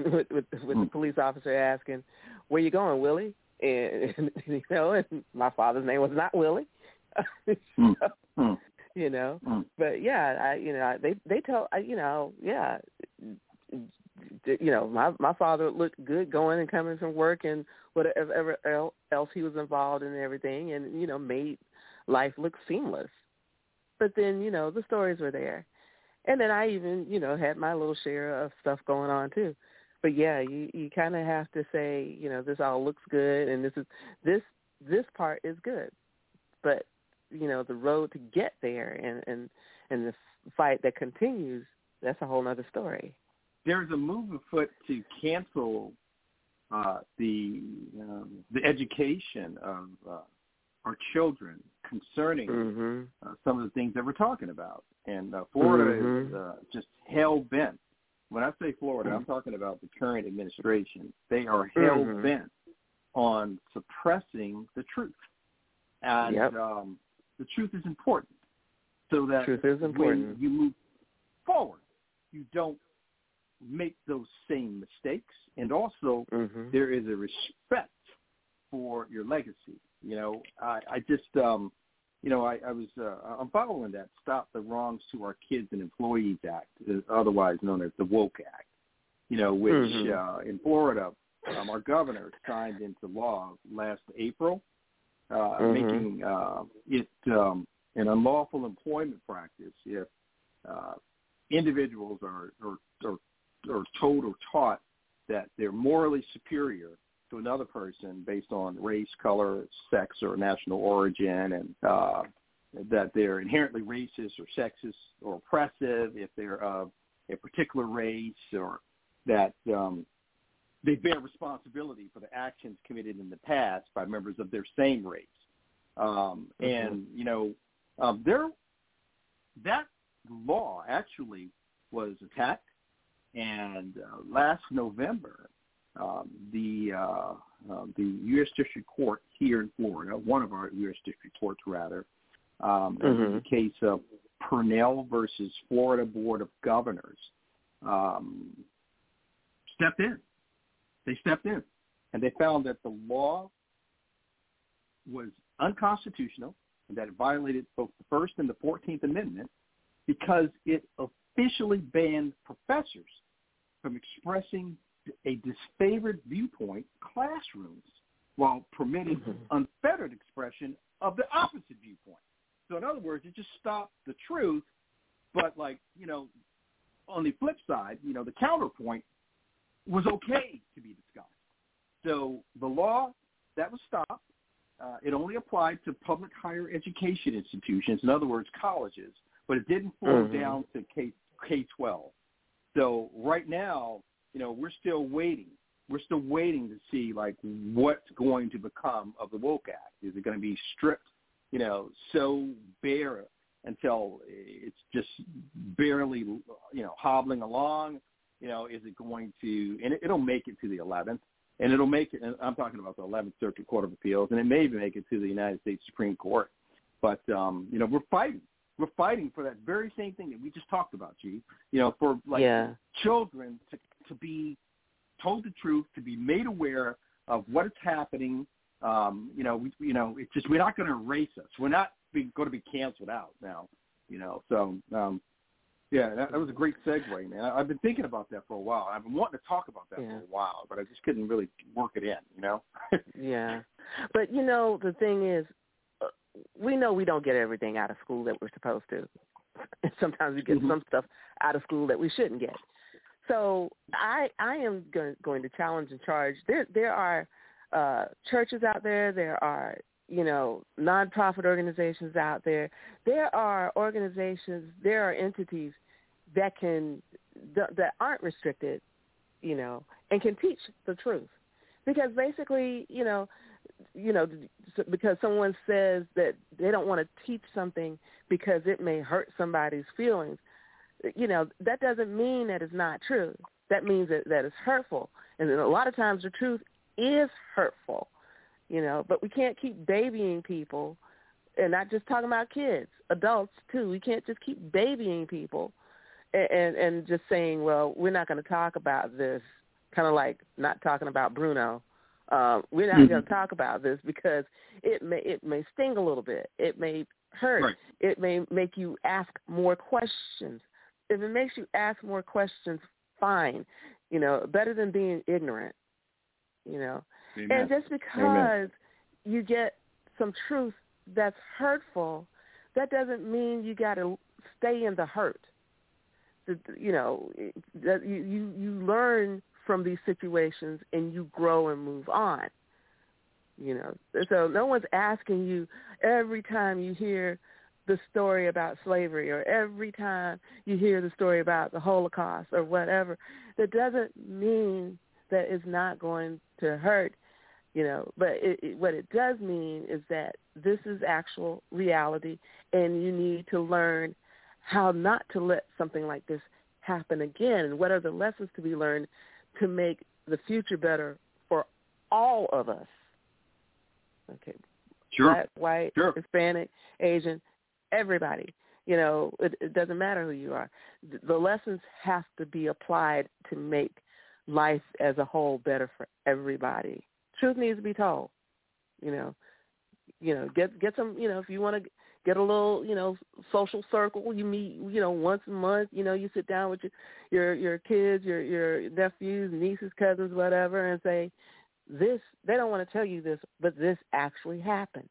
Speaker 1: with, with the hmm. police officer asking, "Where you going, Willie?" And, and [laughs] you know, and my father's name was not Willie. [laughs]
Speaker 3: Hmm.
Speaker 1: so,
Speaker 3: hmm.
Speaker 1: you know, but yeah, I you know they they tell I, you know yeah, you know my my father looked good going and coming from work and whatever else he was involved in and everything, and you know made life look seamless. But then you know the stories were there and then I even you know had my little share of stuff going on too. But yeah, you you kind of have to say you know this all looks good and this is this this part is good, but you know the road to get there and and and the fight that continues that's a whole other story.
Speaker 3: There's a move afoot to cancel uh, the um, the education of uh, our children concerning
Speaker 1: mm-hmm.
Speaker 3: uh, some of the things that we're talking about. And uh, Florida mm-hmm. is uh, just hell bent. When I say Florida, I'm talking about the current administration. They are hell mm-hmm. bent on suppressing the truth, and
Speaker 1: yep.
Speaker 3: um, the truth is important. So that
Speaker 1: truth is important.
Speaker 3: when you move forward, you don't make those same mistakes, and also
Speaker 1: mm-hmm.
Speaker 3: there is a respect for your legacy. You know, I, I just, um, you know, I, I was, uh, I'm following that Stop the Wrongs to Our Kids and Employees Act, uh, otherwise known as the Woke Act. You know, which
Speaker 1: mm-hmm.
Speaker 3: uh, in Florida, um, our governor signed into law last April, uh,
Speaker 1: mm-hmm.
Speaker 3: making uh, it um, an unlawful employment practice if uh, individuals are, are, are, are told or taught that they're morally superior to another person based on race, color, sex, or national origin, and uh, that they're inherently racist or sexist or oppressive if they're of a particular race, or that um, they bear responsibility for the actions committed in the past by members of their same race. Um, mm-hmm. And you know, um, there that law actually was attacked, and uh, last November, um, the uh, uh, the U.S. District Court here in Florida, one of our U.S. District Courts rather, um, mm-hmm. the case of Pernell versus Florida Board of Governors, um, stepped in. They stepped in, and they found that the law was unconstitutional and that it violated both the First and the Fourteenth Amendment because it officially banned professors from expressing a disfavored viewpoint classrooms while permitting mm-hmm. unfettered expression of the opposite viewpoint. So in other words, it just stopped the truth, but like, you know, on the flip side, you know, the counterpoint was okay to be discussed. So the law, that was stopped. Uh, it only applied to public higher education institutions, in other words, colleges, but it didn't flow mm-hmm. down to K K-12. So right now, you know, we're still waiting. We're still waiting to see like what's going to become of the Woke Act. Is it going to be stripped, you know, so bare until it's just barely, you know, hobbling along? You know, is it going to? And it, it'll make it to the 11th, and it'll make it. And I'm talking about the 11th Circuit Court of Appeals, and it may even make it to the United States Supreme Court. But um, you know, we're fighting we're fighting for that very same thing that we just talked about, G. You know, for like
Speaker 1: yeah.
Speaker 3: children to to be told the truth, to be made aware of what is happening. Um, you know, we you know, it's just we're not going to erase us. We're not going to be canceled out now. You know, so um, yeah, that, that was a great segue, man. I, I've been thinking about that for a while. I've been wanting to talk about that yeah. for a while, but I just couldn't really work it in. You know. [laughs]
Speaker 1: yeah, but you know, the thing is, we know we don't get everything out of school that we're supposed to. [laughs] Sometimes we get mm-hmm. some stuff out of school that we shouldn't get. So I I am go- going to challenge and charge. There there are uh, churches out there. There are you know nonprofit organizations out there. There are organizations. There are entities that can that aren't restricted, you know, and can teach the truth. Because basically, you know, you know, because someone says that they don't want to teach something because it may hurt somebody's feelings, you know, that doesn't mean that it's not true. That means that, that it's hurtful. And a lot of times the truth is hurtful, you know, but we can't keep babying people and not just talking about kids, adults too. We can't just keep babying people and, and, and just saying, well, we're not going to talk about this, kind of like not talking about Bruno uh, we're not mm-hmm. going to talk about this because it may it may sting a little bit. It may hurt.
Speaker 3: Right.
Speaker 1: It may make you ask more questions. If it makes you ask more questions, fine. You know, better than being ignorant. You know,
Speaker 3: Amen.
Speaker 1: and just because
Speaker 3: Amen.
Speaker 1: you get some truth that's hurtful, that doesn't mean you got to stay in the hurt. You know, that you you you learn from these situations and you grow and move on. You know, so no one's asking you every time you hear the story about slavery or every time you hear the story about the Holocaust or whatever. That doesn't mean that it's not going to hurt, you know, but it, it, what it does mean is that this is actual reality and you need to learn how not to let something like this happen again and what are the lessons to be learned to make the future better for all of us. Okay.
Speaker 3: Sure.
Speaker 1: Black, white,
Speaker 3: sure.
Speaker 1: Hispanic, Asian, everybody. You know, it, it doesn't matter who you are. The lessons have to be applied to make life as a whole better for everybody. Truth needs to be told. You know, you know, get get some. You know, if you want to get a little, you know, social circle. You meet, you know, once a month. You know, you sit down with your your your kids, your your nephews, nieces, cousins, whatever, and say, this. They don't want to tell you this, but this actually happened.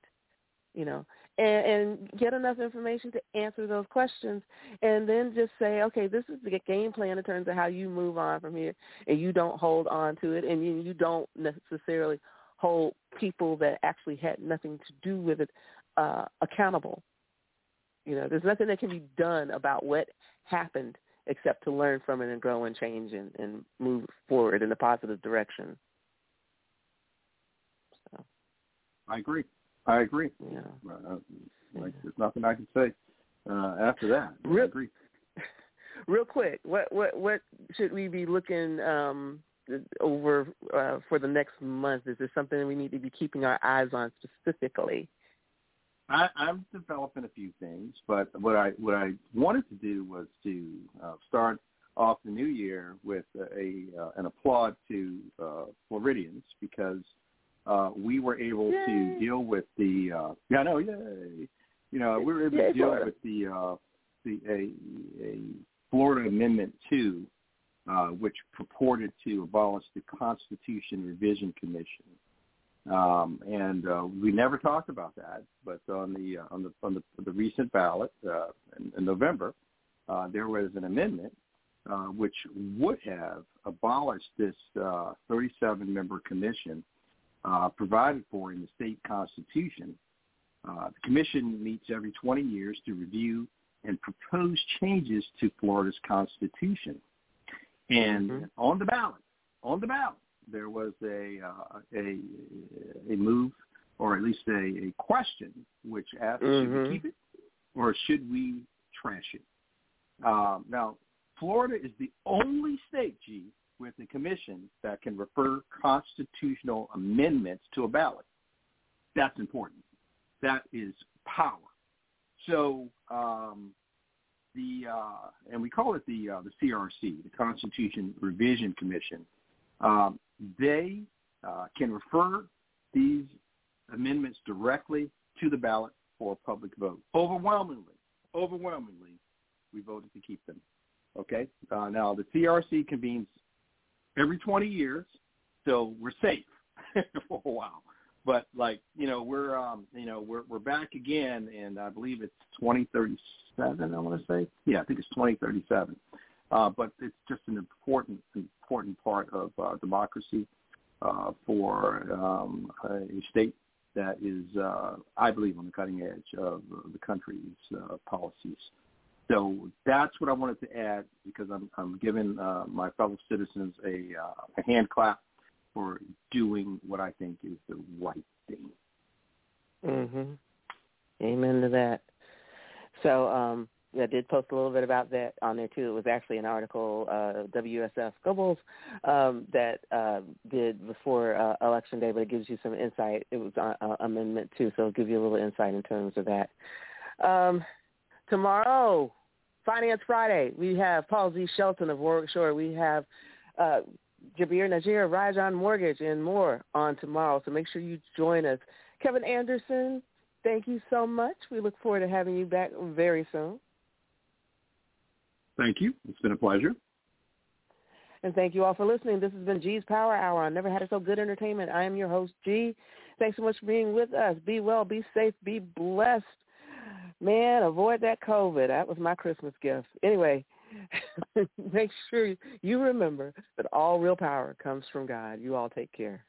Speaker 1: You know, and, and get enough information to answer those questions, and then just say, okay, this is the game plan in terms of how you move on from here, and you don't hold on to it, and you, you don't necessarily hold people that actually had nothing to do with it uh, accountable. You know, there's nothing that can be done about what happened except to learn from it and grow and change and, and move forward in a positive direction. So,
Speaker 3: I agree. I agree.
Speaker 1: Yeah.
Speaker 3: Uh, like, there's nothing I can say uh, after that.
Speaker 1: Real,
Speaker 3: I agree. [laughs]
Speaker 1: Real quick, what what what should we be looking um, over uh, for the next month? Is there something we need to be keeping our eyes on specifically?
Speaker 3: I, I'm developing a few things, but what I what I wanted to do was to uh, start off the new year with a uh, an applaud to uh, Floridians because uh, we were able
Speaker 1: Yay.
Speaker 3: to deal with the uh, yeah no yay you know we were able
Speaker 1: Yay,
Speaker 3: to deal
Speaker 1: Florida.
Speaker 3: with the uh, the a, a Florida Amendment two, uh, which purported to abolish the Constitution Revision Commission. Um, and uh, we never talked about that, but on the uh, on the on the, the recent ballot uh, in, in November, uh, there was an amendment uh, which would have abolished this uh, 37-member commission uh, provided for in the state constitution. Uh, the commission meets every 20 years to review and propose changes to Florida's constitution. And
Speaker 1: Mhm.
Speaker 3: on the ballot, on the ballot, there was a uh, a a move, or at least a, a question, which asked, should
Speaker 1: Mhm.
Speaker 3: we keep it or should we trash it? Um, now, Florida is the only state, G, with a commission that can refer constitutional amendments to a ballot. That's important. That is power. So um, the uh, and we call it the uh, the CRC, the Constitution Revision Commission. Um, they uh, can refer these amendments directly to the ballot for a public vote. Overwhelmingly, overwhelmingly, we voted to keep them. Okay. Uh, now the CRC convenes every 20 years, so we're safe [laughs] for a while. But like you know, we're um, you know we're we're back again, and I believe it's 2037. I want to say, yeah, I think it's 2037. Uh, but it's just an important important part of uh, democracy uh, for um, a state that is, uh, I believe, on the cutting edge of the country's uh, policies. So that's what I wanted to add because I'm, I'm giving uh, my fellow citizens a, uh, a hand clap for doing what I think is the right thing.
Speaker 1: Mhm. Amen to that. So um I did post a little bit about that on there two. It was actually an article, uh, WSF Goebbels, um, that uh, did before uh, election day, but it gives you some insight. It was uh, uh, amendment too, so it'll give you a little insight in terms of that. Um, tomorrow, Finance Friday, we have Paul Z. Shelton of Warwick Shore. We have uh, Jabir Najir of Rajon Mortgage and more on tomorrow. So make sure you join us. Kevin Anderson, thank you so much. We look forward to having you back very soon.
Speaker 3: Thank you. It's been a pleasure.
Speaker 1: And thank you all for listening. This has been G's Power Hour on Never Had It So Good Entertainment. I am your host, G. Thanks so much for being with us. Be well, be safe, be blessed. Man, avoid that COVID. That was my Christmas gift. Anyway, [laughs] make sure you remember that all real power comes from God. You all take care.